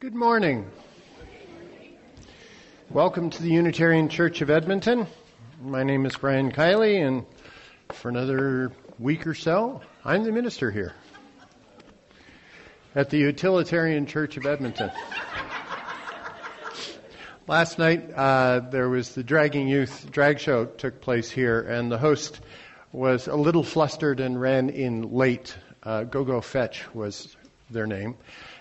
Good morning. Welcome to the Unitarian Church of Edmonton. My name is Brian Kiley, and for another week or so, I'm the minister here at the Utilitarian Church of Edmonton. Last night, uh, there was the Dragging Youth drag show took place here, and the host was a little flustered and ran in late. Uh, Go Go Fetch was their name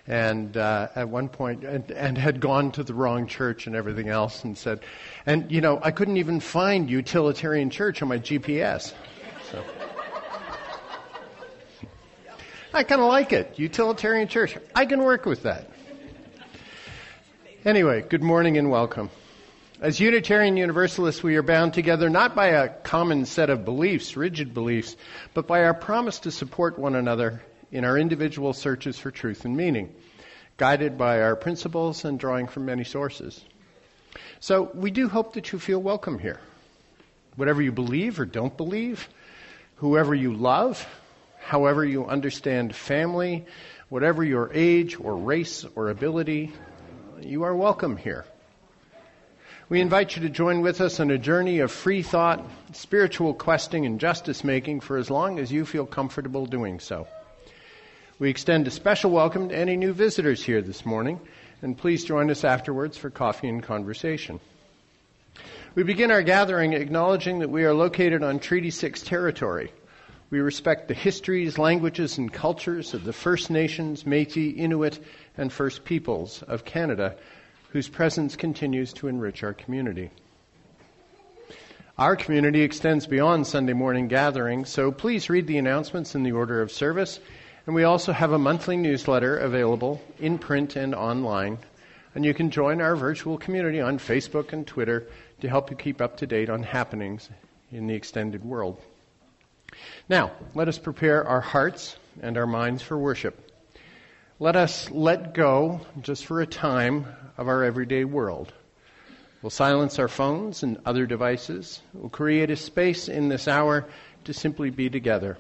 and uh, at one point and, and had gone to the wrong church and everything else and said and you know i couldn't even find utilitarian church on my gps so. I kind of like it. Utilitarian church. I can work with that. Anyway good morning and welcome. As Unitarian Universalists, we are bound together not by a common set of beliefs, rigid beliefs, but by our promise to support one another in our individual searches for truth and meaning, guided by our principles and drawing from many sources. So we do hope that you feel welcome here. Whatever you believe or don't believe, whoever you love, however you understand family, whatever your age or race or ability, you are welcome here. We invite you to join with us on a journey of free thought, spiritual questing, and justice making for as long as you feel comfortable doing so. We extend a special welcome to any new visitors here this morning, and please join us afterwards for coffee and conversation. We begin our gathering acknowledging that we are located on Treaty 6 territory. We respect the histories, languages, and cultures of the First Nations, Metis, Inuit, and First Peoples of Canada, whose presence continues to enrich our community. Our community extends beyond Sunday morning gatherings, so please read the announcements in the order of service and we also have a monthly newsletter available in print and online. And you can join our virtual community on Facebook and Twitter to help you keep up to date on happenings in the extended world. Now, let us prepare our hearts and our minds for worship. Let us let go, just for a time, of our everyday world. We'll silence our phones and other devices. We'll create a space in this hour to simply be together.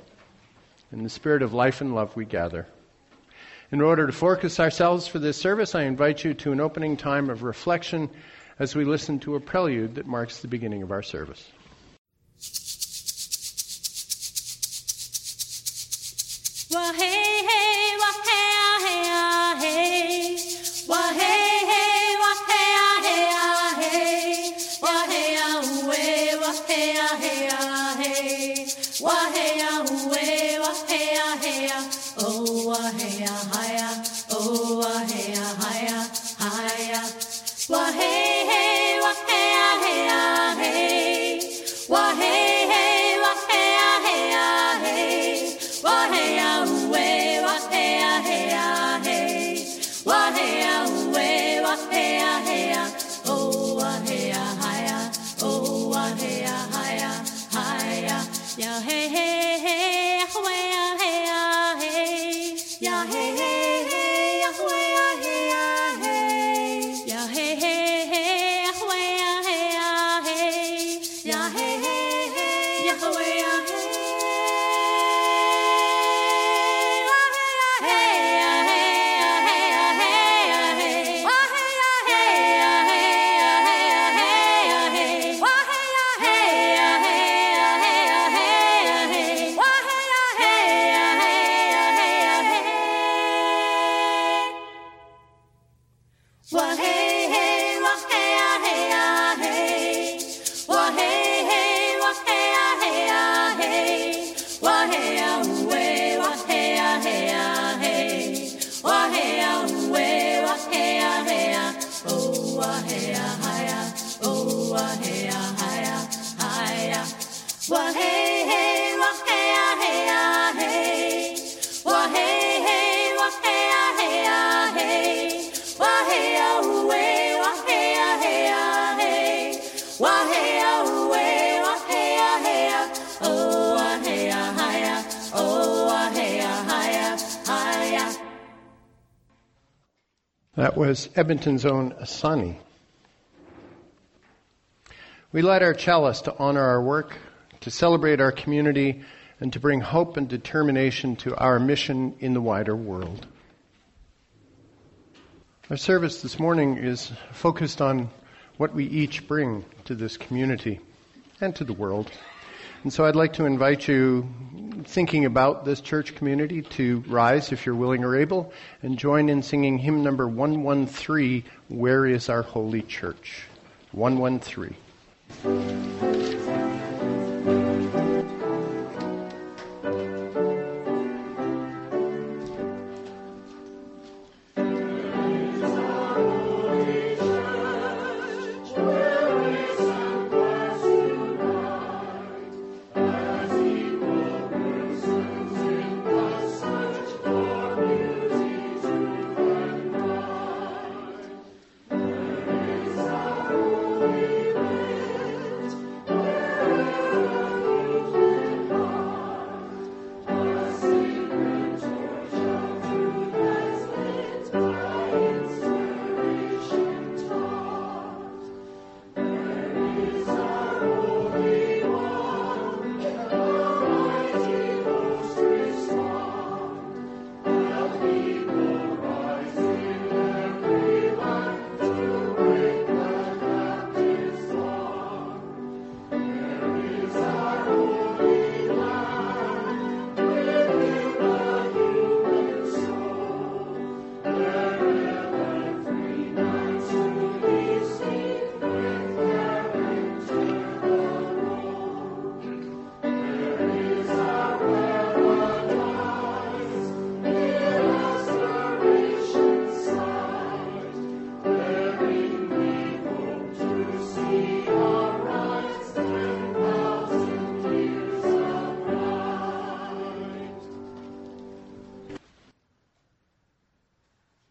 In the spirit of life and love, we gather. In order to focus ourselves for this service, I invite you to an opening time of reflection as we listen to a prelude that marks the beginning of our service. Well, hey, hey ah hey ah hey wa hey ah we wa hey ah hey ah hey wa hey ah we wa hey ah hey ah oh ah hey ah hi ah oh ah hey ah hi ah hi ah ya hey hey hey we That was Edmonton's own Asani. We light our chalice to honor our work, to celebrate our community, and to bring hope and determination to our mission in the wider world. Our service this morning is focused on what we each bring to this community and to the world. And so I'd like to invite you, thinking about this church community, to rise if you're willing or able and join in singing hymn number 113, Where is Our Holy Church? 113.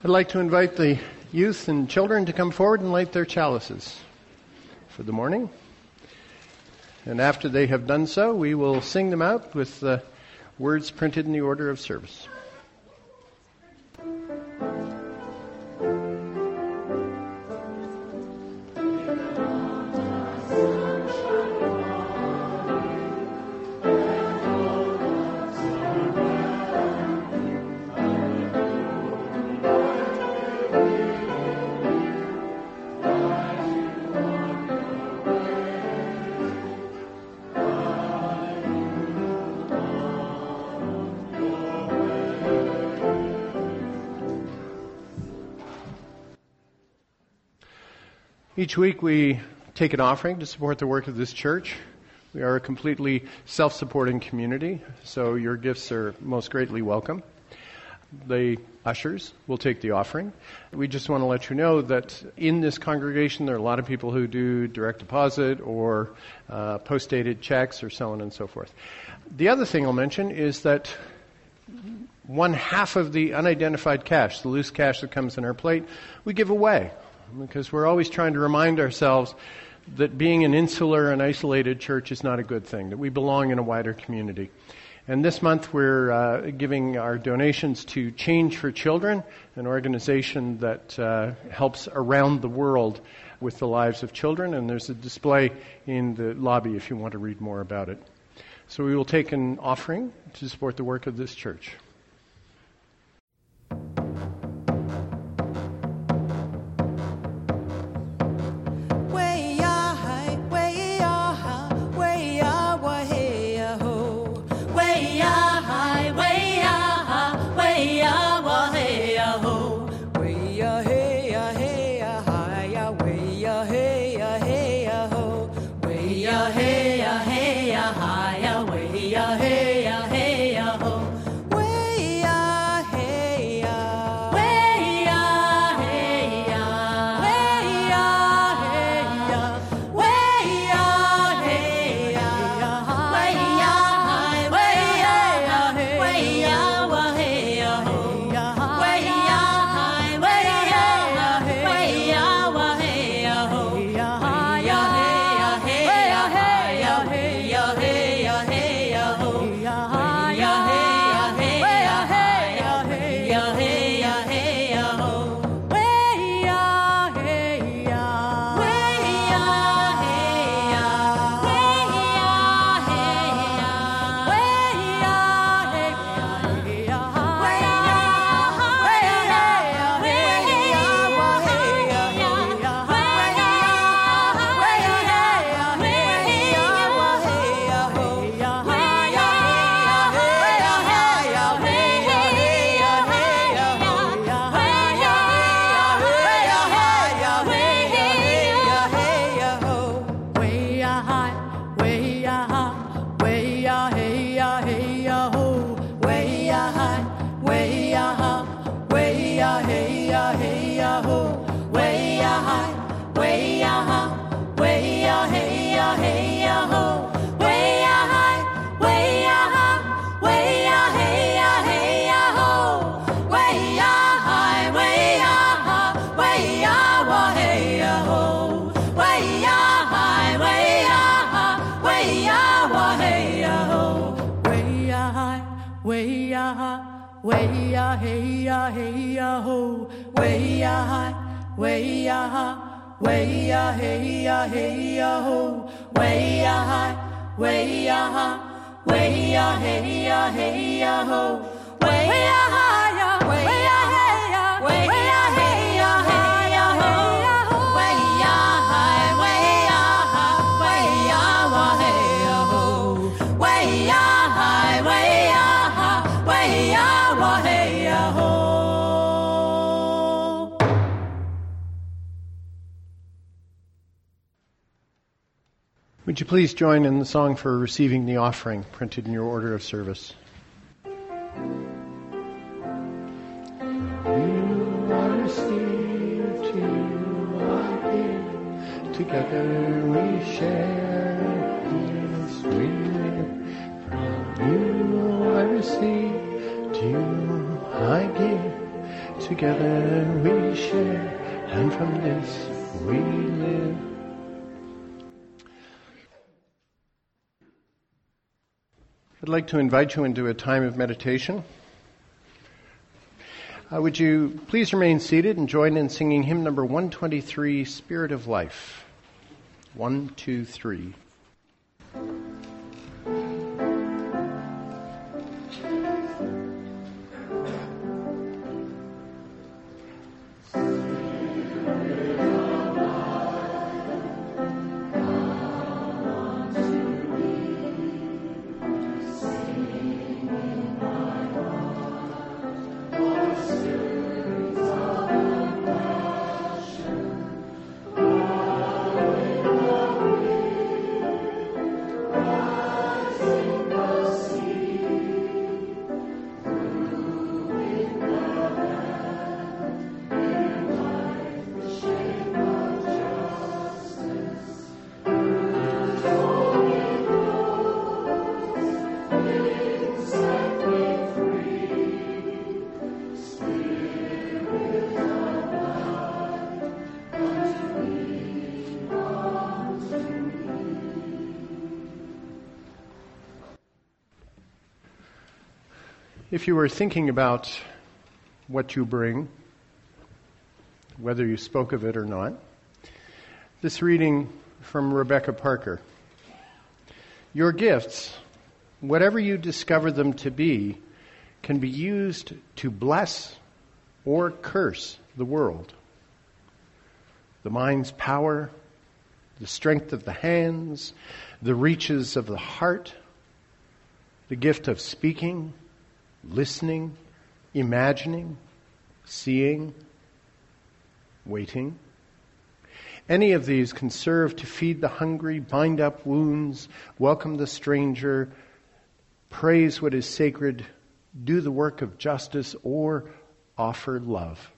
I'd like to invite the youth and children to come forward and light their chalices for the morning. And after they have done so, we will sing them out with the words printed in the order of service. Each week we take an offering to support the work of this church. We are a completely self supporting community, so your gifts are most greatly welcome. The ushers will take the offering. We just want to let you know that in this congregation there are a lot of people who do direct deposit or uh, post dated checks or so on and so forth. The other thing I'll mention is that one half of the unidentified cash, the loose cash that comes in our plate, we give away because we're always trying to remind ourselves that being an insular and isolated church is not a good thing, that we belong in a wider community. And this month we're uh, giving our donations to Change for Children, an organization that uh, helps around the world with the lives of children. And there's a display in the lobby if you want to read more about it. So we will take an offering to support the work of this church. Ya, hey ya, hey ya ho. Way ya high, way ya high, way ya, hey ya, hey ya ho. Way ya Would you please join in the song for receiving the offering printed in your order of service? Together we share this we live. From you I receive, to you I give. Together we share, and from this we live. I'd like to invite you into a time of meditation. Uh, would you please remain seated and join in singing hymn number 123, Spirit of Life? One, two, three. You were thinking about what you bring, whether you spoke of it or not, this reading from Rebecca Parker. Your gifts, whatever you discover them to be, can be used to bless or curse the world. The mind's power, the strength of the hands, the reaches of the heart, the gift of speaking, listening, imagining, seeing, waiting. Any of these can serve to feed the hungry, bind up wounds, welcome the stranger, praise what is sacred, do the work of justice, or offer love.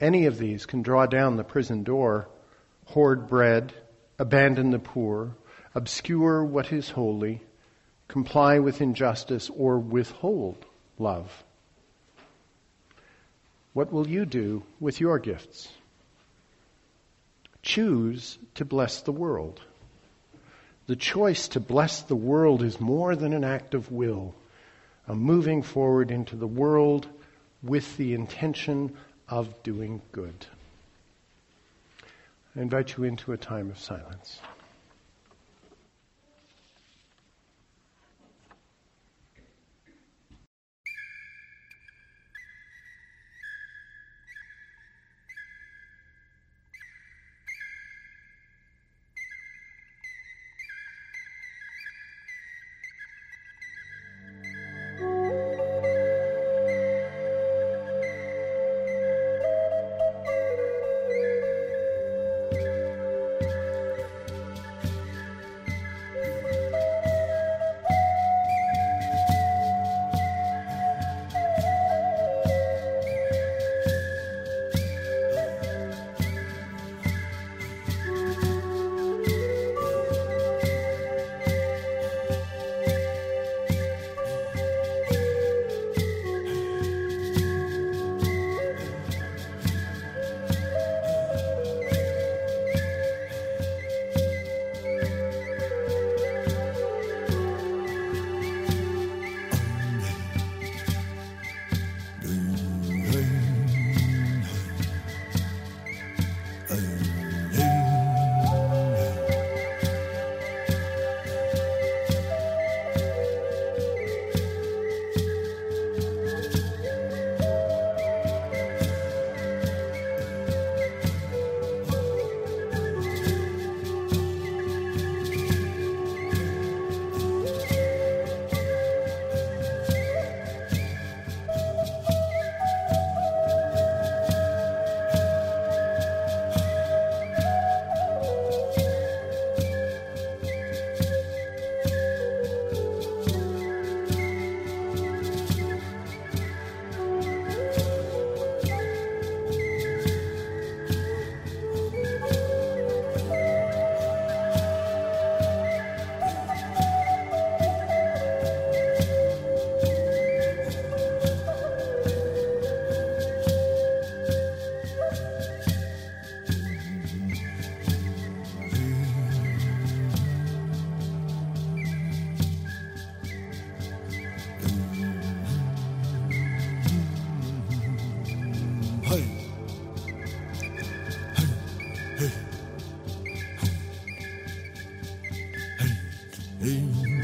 Any of these can draw down the prison door, hoard bread, abandon the poor, obscure what is holy, comply with injustice, or withhold love. What will you do with your gifts? Choose to bless the world. The choice to bless the world is more than an act of will, a moving forward into the world with the intention of doing good. I invite you into a time of silence. Hey.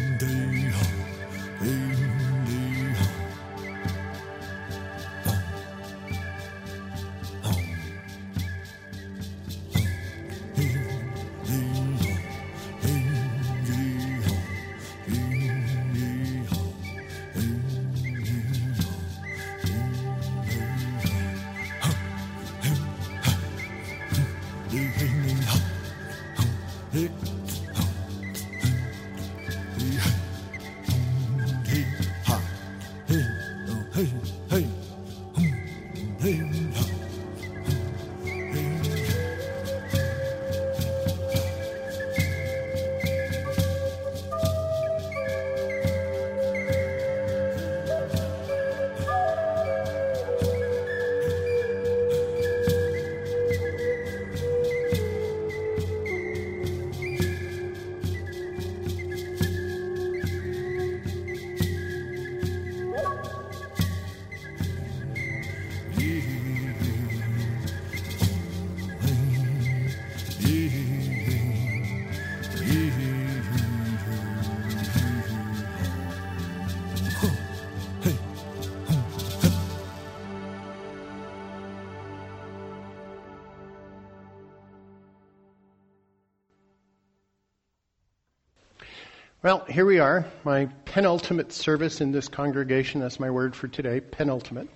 Well, here we are, my penultimate service in this congregation. That's my word for today, penultimate.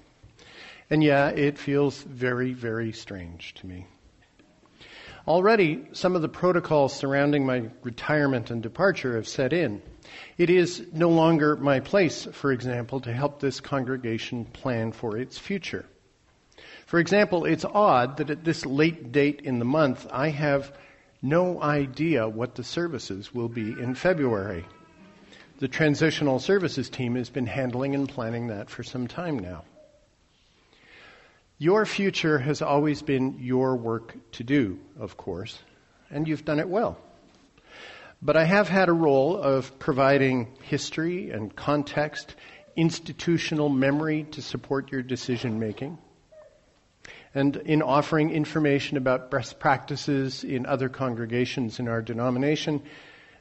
And yeah, it feels very, very strange to me. Already, some of the protocols surrounding my retirement and departure have set in. It is no longer my place, for example, to help this congregation plan for its future. For example, it's odd that at this late date in the month, I have no idea what the services will be in February. The transitional services team has been handling and planning that for some time now. Your future has always been your work to do, of course, and you've done it well. But I have had a role of providing history and context, institutional memory to support your decision making, and in offering information about best practices in other congregations in our denomination,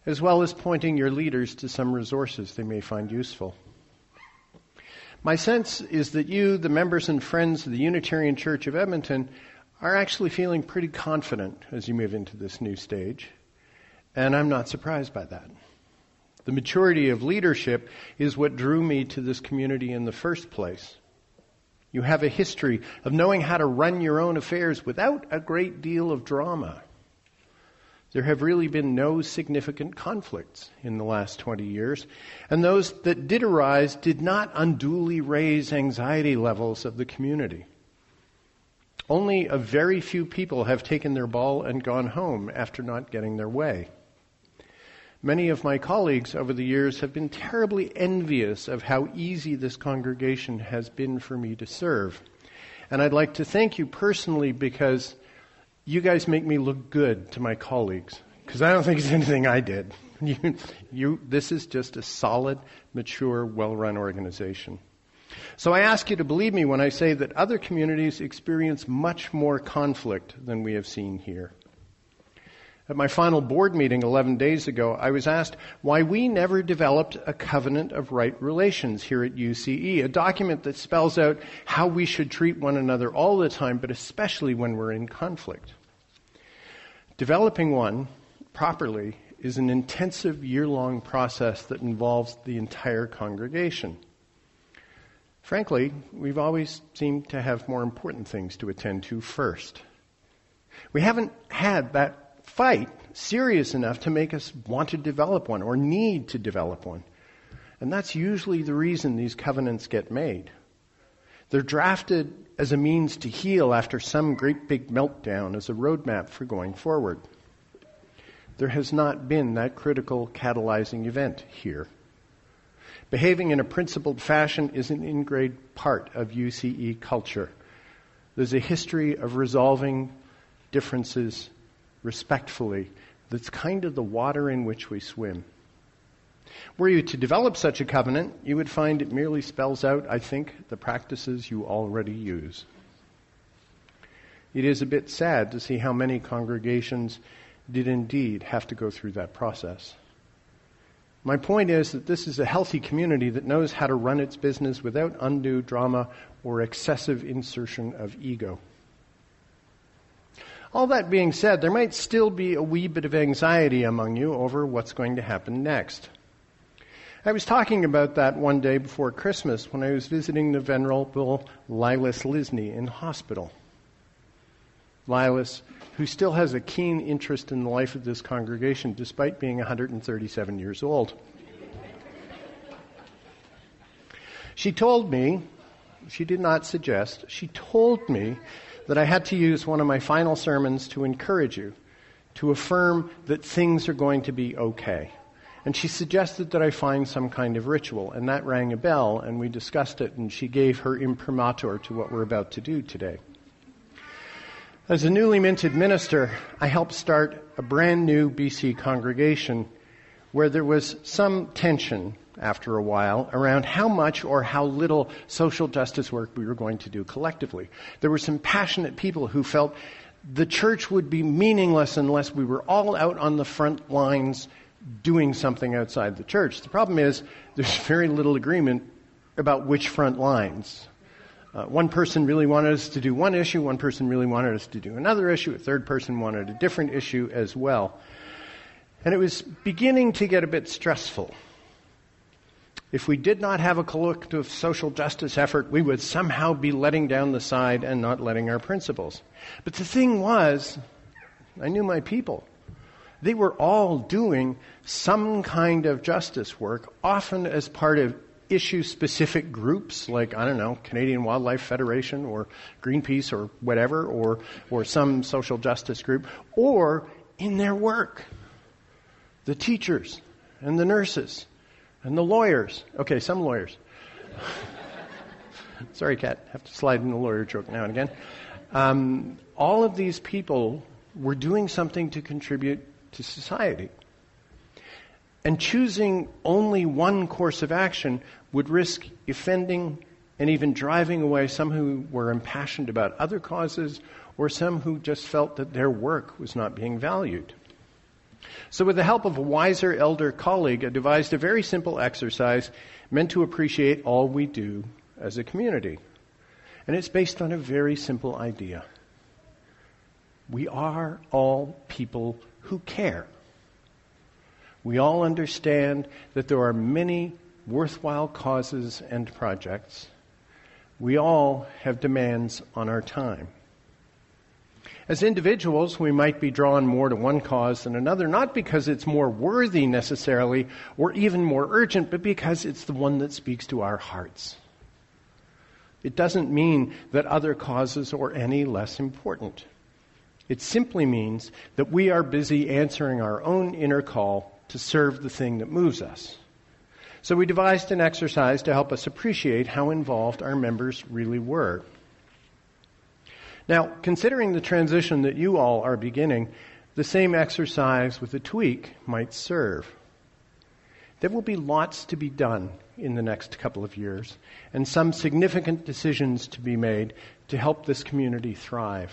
as well as pointing your leaders to some resources they may find useful. My sense is that you, the members and friends of the Unitarian Church of Edmonton, are actually feeling pretty confident as you move into this new stage. And I'm not surprised by that. The maturity of leadership is what drew me to this community in the first place. You have a history of knowing how to run your own affairs without a great deal of drama. There have really been no significant conflicts in the last 20 years, and those that did arise did not unduly raise anxiety levels of the community. Only a very few people have taken their ball and gone home after not getting their way. Many of my colleagues over the years have been terribly envious of how easy this congregation has been for me to serve. And I'd like to thank you personally because you guys make me look good to my colleagues. Because I don't think it's anything I did. You, you, this is just a solid, mature, well run organization. So I ask you to believe me when I say that other communities experience much more conflict than we have seen here. At my final board meeting 11 days ago, I was asked why we never developed a covenant of right relations here at UCE, a document that spells out how we should treat one another all the time, but especially when we're in conflict. Developing one properly is an intensive year long process that involves the entire congregation. Frankly, we've always seemed to have more important things to attend to first. We haven't had that fight serious enough to make us want to develop one or need to develop one. And that's usually the reason these covenants get made. They're drafted as a means to heal after some great big meltdown, as a roadmap for going forward. There has not been that critical catalyzing event here. Behaving in a principled fashion is an ingrained part of UCE culture. There's a history of resolving differences respectfully, that's kind of the water in which we swim. Were you to develop such a covenant, you would find it merely spells out, I think, the practices you already use. It is a bit sad to see how many congregations did indeed have to go through that process. My point is that this is a healthy community that knows how to run its business without undue drama or excessive insertion of ego. All that being said, there might still be a wee bit of anxiety among you over what's going to happen next. I was talking about that one day before Christmas when I was visiting the Venerable Lilas Lisney in hospital. Lilas, who still has a keen interest in the life of this congregation despite being 137 years old. She told me, she did not suggest, she told me that I had to use one of my final sermons to encourage you, to affirm that things are going to be okay. And she suggested that I find some kind of ritual, and that rang a bell, and we discussed it, and she gave her imprimatur to what we're about to do today. As a newly minted minister, I helped start a brand new BC congregation where there was some tension after a while around how much or how little social justice work we were going to do collectively. There were some passionate people who felt the church would be meaningless unless we were all out on the front lines doing something outside the church. The problem is there's very little agreement about which front lines. Uh, one person really wanted us to do one issue, one person really wanted us to do another issue, a third person wanted a different issue as well. And it was beginning to get a bit stressful. If we did not have a collective social justice effort, we would somehow be letting down the side and not letting our principles. But the thing was, I knew my people. They were all doing some kind of justice work, often as part of issue specific groups like, I don't know, Canadian Wildlife Federation or Greenpeace or whatever, or, or some social justice group, or in their work. The teachers and the nurses and the lawyers. Okay, some lawyers. Sorry, Kat, have to slide in a lawyer joke now and again. Um, all of these people were doing something to contribute to society. And choosing only one course of action would risk offending and even driving away some who were impassioned about other causes or some who just felt that their work was not being valued. So, with the help of a wiser elder colleague, I devised a very simple exercise meant to appreciate all we do as a community. And it's based on a very simple idea. We are all people who care. We all understand that there are many worthwhile causes and projects. We all have demands on our time. As individuals, we might be drawn more to one cause than another, not because it's more worthy necessarily or even more urgent, but because it's the one that speaks to our hearts. It doesn't mean that other causes are any less important. It simply means that we are busy answering our own inner call to serve the thing that moves us. So we devised an exercise to help us appreciate how involved our members really were. Now, considering the transition that you all are beginning, the same exercise with a tweak might serve. There will be lots to be done in the next couple of years, and some significant decisions to be made to help this community thrive.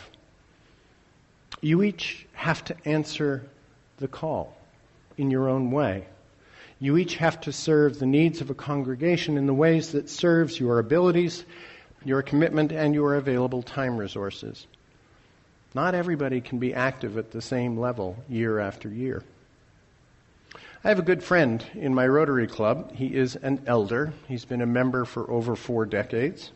You each have to answer the call in your own way. You each have to serve the needs of a congregation in the ways that serves your abilities, your commitment, and your available time resources. Not everybody can be active at the same level year after year. I have a good friend in my Rotary Club. He is an elder. He's been a member for over four decades.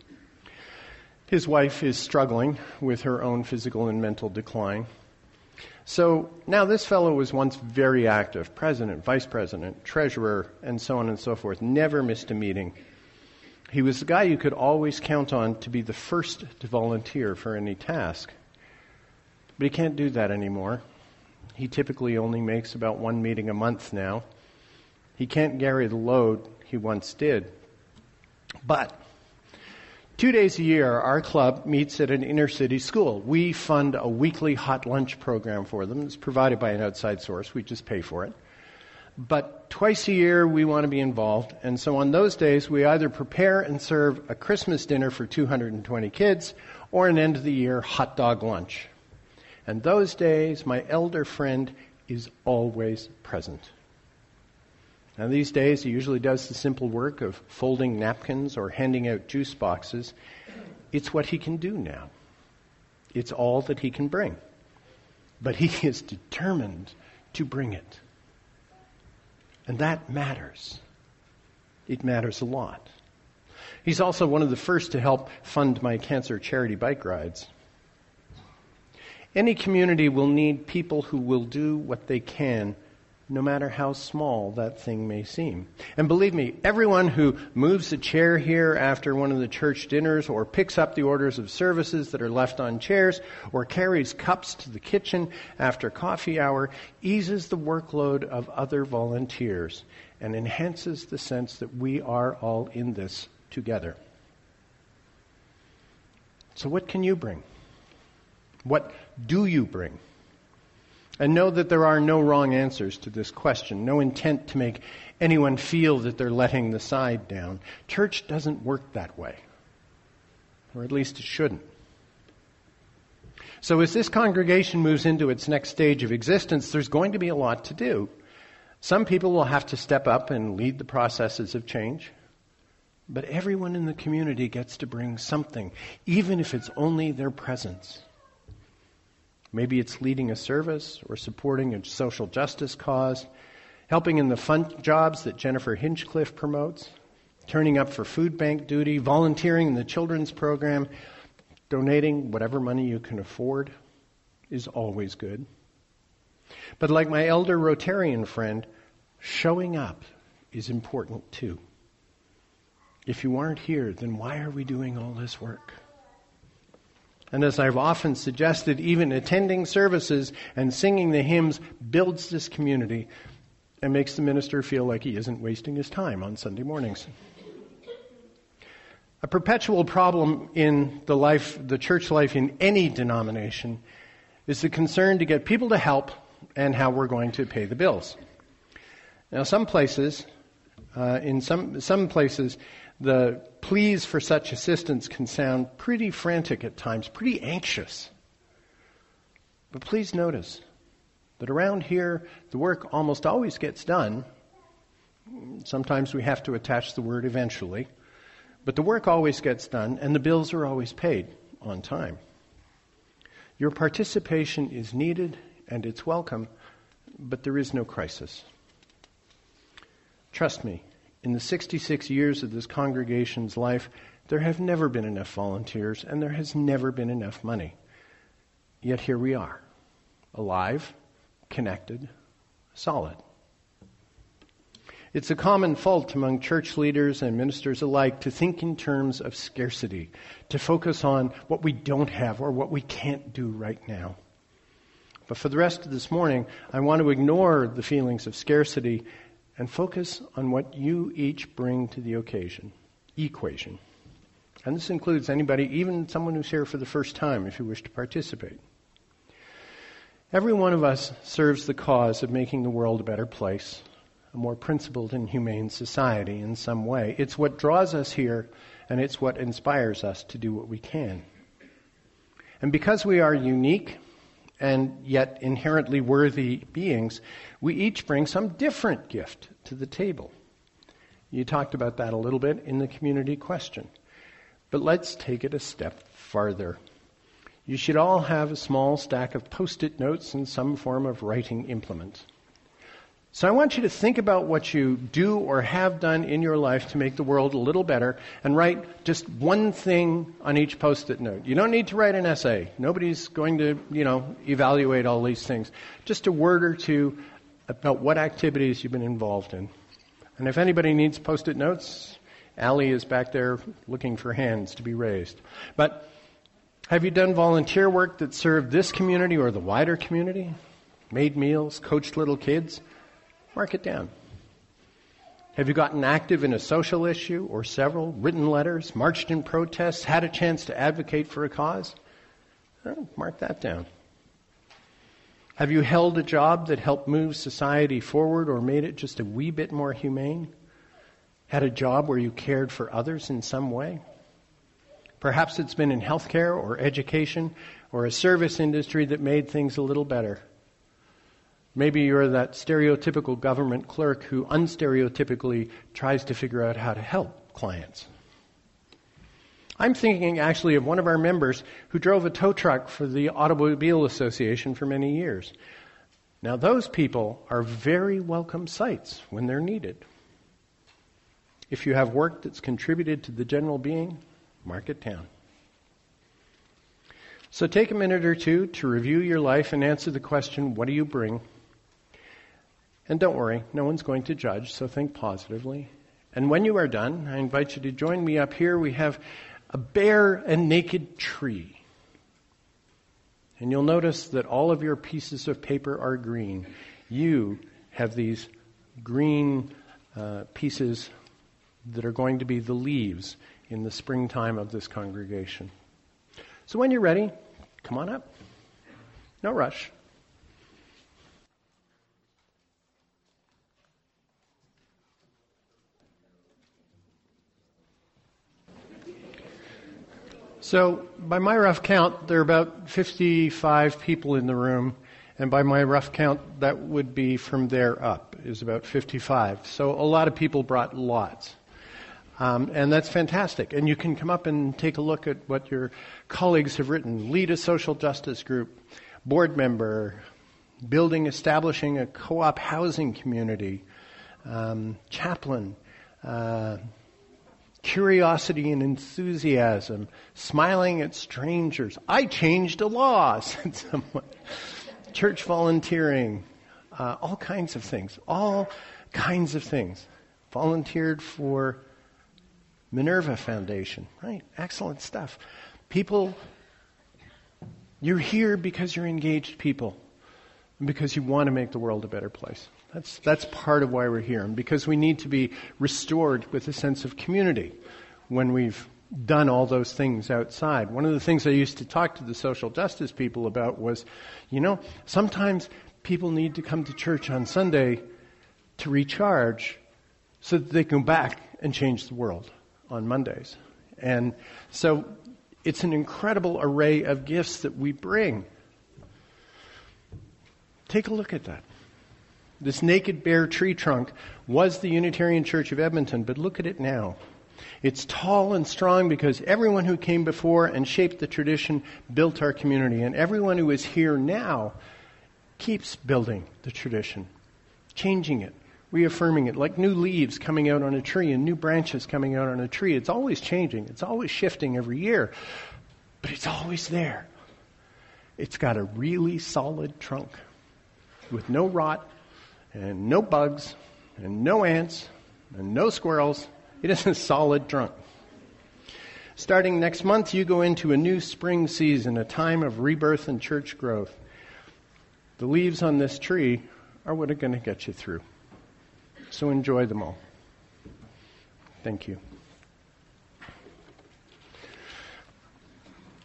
His wife is struggling with her own physical and mental decline. So now this fellow was once very active president, vice president, treasurer, and so on and so forth. Never missed a meeting. He was the guy you could always count on to be the first to volunteer for any task. But he can't do that anymore. He typically only makes about one meeting a month now. He can't carry the load he once did. But two days a year, our club meets at an inner city school. We fund a weekly hot lunch program for them. It's provided by an outside source. We just pay for it. But twice a year, we want to be involved. And so on those days, we either prepare and serve a Christmas dinner for 220 kids or an end of the year hot dog lunch. And those days, my elder friend is always present. Now, these days, he usually does the simple work of folding napkins or handing out juice boxes. It's what he can do now. It's all that he can bring. But he is determined to bring it. And that matters. It matters a lot. He's also one of the first to help fund my cancer charity bike rides. Any community will need people who will do what they can, no matter how small that thing may seem. And believe me, everyone who moves a chair here after one of the church dinners, or picks up the orders of services that are left on chairs, or carries cups to the kitchen after coffee hour, eases the workload of other volunteers and enhances the sense that we are all in this together. So, what can you bring? What do you bring? And know that there are no wrong answers to this question, no intent to make anyone feel that they're letting the side down. Church doesn't work that way, or at least it shouldn't. So, as this congregation moves into its next stage of existence, there's going to be a lot to do. Some people will have to step up and lead the processes of change. But everyone in the community gets to bring something, even if it's only their presence. Maybe it's leading a service or supporting a social justice cause, helping in the fun jobs that Jennifer Hinchcliffe promotes, turning up for food bank duty, volunteering in the children's program, donating whatever money you can afford is always good. But like my elder Rotarian friend, showing up is important too. If you aren't here, then why are we doing all this work? And as I've often suggested, even attending services and singing the hymns builds this community and makes the minister feel like he isn't wasting his time on Sunday mornings. A perpetual problem in the life, the church life in any denomination is the concern to get people to help and how we're going to pay the bills. Now, some places, uh, in some, some places, the pleas for such assistance can sound pretty frantic at times, pretty anxious. But please notice that around here, the work almost always gets done. Sometimes we have to attach the word eventually. But the work always gets done, and the bills are always paid on time. Your participation is needed and it's welcome, but there is no crisis. Trust me, in the 66 years of this congregation's life, there have never been enough volunteers and there has never been enough money. Yet here we are, alive, connected, solid. It's a common fault among church leaders and ministers alike to think in terms of scarcity, to focus on what we don't have or what we can't do right now. But for the rest of this morning, I want to ignore the feelings of scarcity and focus on what you each bring to the occasion, equation. And this includes anybody, even someone who's here for the first time, if you wish to participate. Every one of us serves the cause of making the world a better place, a more principled and humane society in some way. It's what draws us here, and it's what inspires us to do what we can. And because we are unique and yet inherently worthy beings, we each bring some different gift to the table. You talked about that a little bit in the community question. But let's take it a step farther. You should all have a small stack of post it notes and some form of writing implement. So I want you to think about what you do or have done in your life to make the world a little better and write just one thing on each post-it note. You don't need to write an essay. Nobody's going to, you know, evaluate all these things. Just a word or two about what activities you've been involved in. And if anybody needs post-it notes, Allie is back there looking for hands to be raised. But have you done volunteer work that served this community or the wider community? Made meals, coached little kids? Mark it down. Have you gotten active in a social issue or several, written letters, marched in protests, had a chance to advocate for a cause? Mark that down. Have you held a job that helped move society forward or made it just a wee bit more humane? Had a job where you cared for others in some way? Perhaps it's been in healthcare or education or a service industry that made things a little better. Maybe you're that stereotypical government clerk who unstereotypically tries to figure out how to help clients. I'm thinking actually of one of our members who drove a tow truck for the Automobile Association for many years. Now, those people are very welcome sights when they're needed. If you have work that's contributed to the general being, mark it down. So take a minute or two to review your life and answer the question what do you bring? And don't worry, no one's going to judge, so think positively. And when you are done, I invite you to join me up here. We have a bare and naked tree. And you'll notice that all of your pieces of paper are green. You have these green uh, pieces that are going to be the leaves in the springtime of this congregation. So when you're ready, come on up. No rush. So, by my rough count, there are about 55 people in the room, and by my rough count, that would be from there up, is about 55. So, a lot of people brought lots. Um, and that's fantastic. And you can come up and take a look at what your colleagues have written. Lead a social justice group. board member, building, establishing a co-op housing community, um, chaplain, uh, curiosity and enthusiasm, smiling at strangers. I changed a law, said someone. Church volunteering, uh, all kinds of things, all kinds of things. Volunteered for Minerva Foundation, right? Excellent stuff. People, you're here because you're engaged people, because you want to make the world a better place. That's, that's part of why we're here, because we need to be restored with a sense of community when we've done all those things outside. One of the things I used to talk to the social justice people about was, you know, sometimes people need to come to church on Sunday to recharge so that they can go back and change the world on Mondays. And so it's an incredible array of gifts that we bring. Take a look at that. This naked bare tree trunk was the Unitarian Church of Edmonton, but look at it now. It's tall and strong because everyone who came before and shaped the tradition built our community, and everyone who is here now keeps building the tradition, changing it, reaffirming it, like new leaves coming out on a tree and new branches coming out on a tree. It's always changing, it's always shifting every year, but it's always there. It's got a really solid trunk with no rot and no bugs and no ants and no squirrels. It is a solid trunk. Starting next month, you go into a new spring season, a time of rebirth and church growth. The leaves on this tree are what are going to get you through. So enjoy them all. Thank you.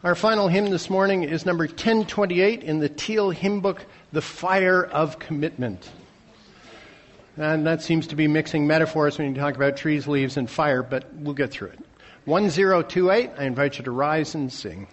Our final hymn this morning is number 1028 in the Teal hymn book, The Fire of Commitment. And that seems to be mixing metaphors when you talk about trees, leaves, and fire, but we'll get through it. 1028, I invite you to rise and sing.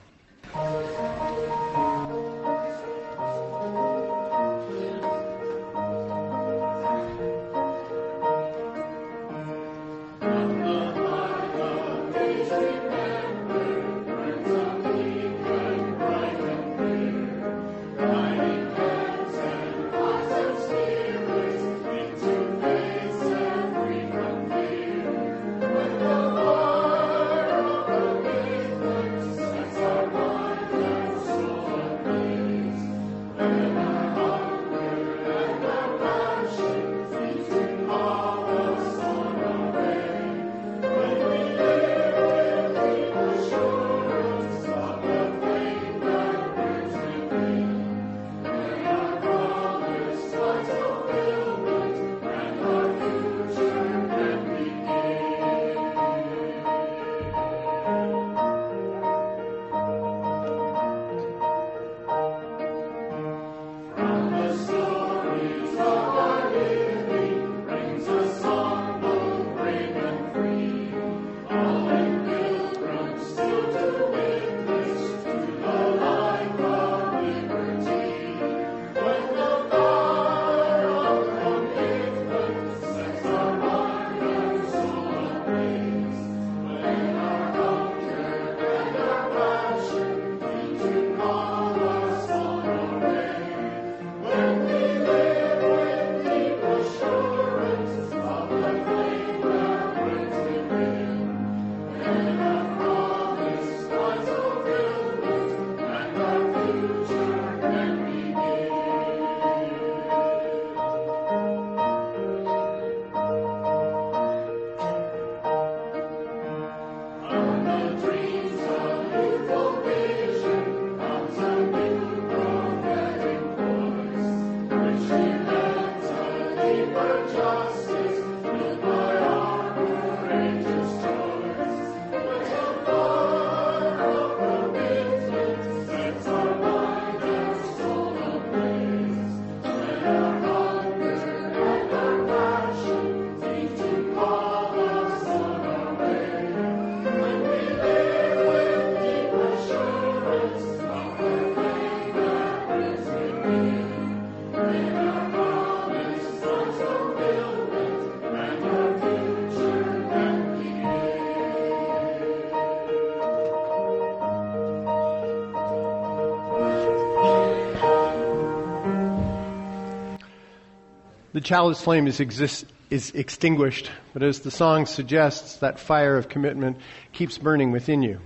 The chalice flame is, exist, is extinguished, but as the song suggests, that fire of commitment keeps burning within you.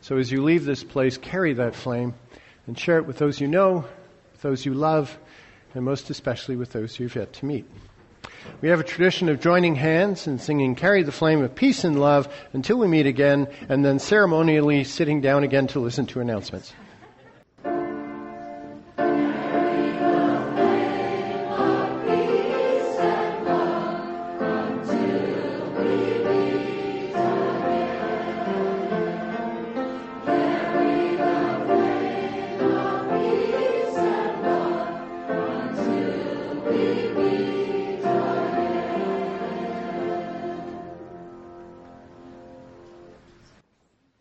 So as you leave this place, carry that flame and share it with those you know, with those you love, and most especially with those you've yet to meet. We have a tradition of joining hands and singing Carry the Flame of Peace and Love until we meet again, and then ceremonially sitting down again to listen to announcements.